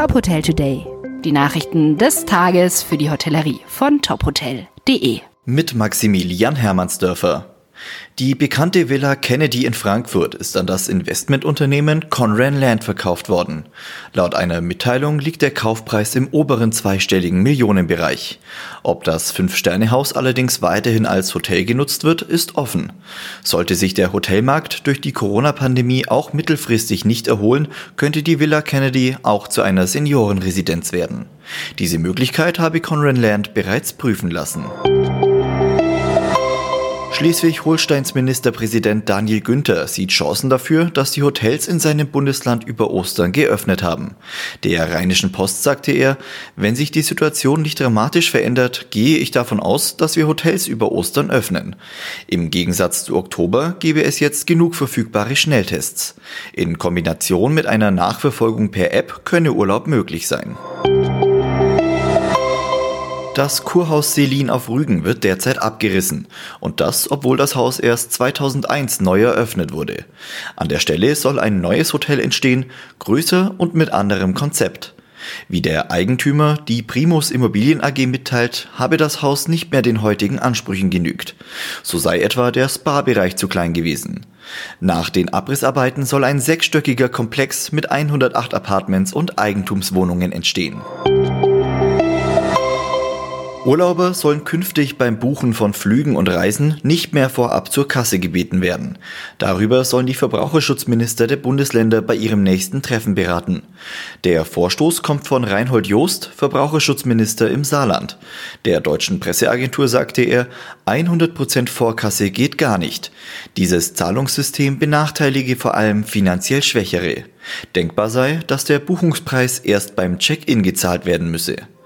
Top Hotel Today. Die Nachrichten des Tages für die Hotellerie von tophotel.de. Mit Maximilian Hermannsdörfer. Die bekannte Villa Kennedy in Frankfurt ist an das Investmentunternehmen Conran Land verkauft worden. Laut einer Mitteilung liegt der Kaufpreis im oberen zweistelligen Millionenbereich. Ob das Fünf-Sterne-Haus allerdings weiterhin als Hotel genutzt wird, ist offen. Sollte sich der Hotelmarkt durch die Corona-Pandemie auch mittelfristig nicht erholen, könnte die Villa Kennedy auch zu einer Seniorenresidenz werden. Diese Möglichkeit habe Conran Land bereits prüfen lassen. Schleswig-Holsteins Ministerpräsident Daniel Günther sieht Chancen dafür, dass die Hotels in seinem Bundesland über Ostern geöffnet haben. Der Rheinischen Post sagte er, wenn sich die Situation nicht dramatisch verändert, gehe ich davon aus, dass wir Hotels über Ostern öffnen. Im Gegensatz zu Oktober gebe es jetzt genug verfügbare Schnelltests. In Kombination mit einer Nachverfolgung per App könne Urlaub möglich sein. Das Kurhaus Selin auf Rügen wird derzeit abgerissen. Und das, obwohl das Haus erst 2001 neu eröffnet wurde. An der Stelle soll ein neues Hotel entstehen, größer und mit anderem Konzept. Wie der Eigentümer, die Primus Immobilien AG mitteilt, habe das Haus nicht mehr den heutigen Ansprüchen genügt. So sei etwa der Spa-Bereich zu klein gewesen. Nach den Abrissarbeiten soll ein sechsstöckiger Komplex mit 108 Apartments und Eigentumswohnungen entstehen. Urlauber sollen künftig beim Buchen von Flügen und Reisen nicht mehr vorab zur Kasse gebeten werden. Darüber sollen die Verbraucherschutzminister der Bundesländer bei ihrem nächsten Treffen beraten. Der Vorstoß kommt von Reinhold Joost, Verbraucherschutzminister im Saarland. Der deutschen Presseagentur sagte er, 100% Vorkasse geht gar nicht. Dieses Zahlungssystem benachteilige vor allem finanziell Schwächere. Denkbar sei, dass der Buchungspreis erst beim Check-in gezahlt werden müsse.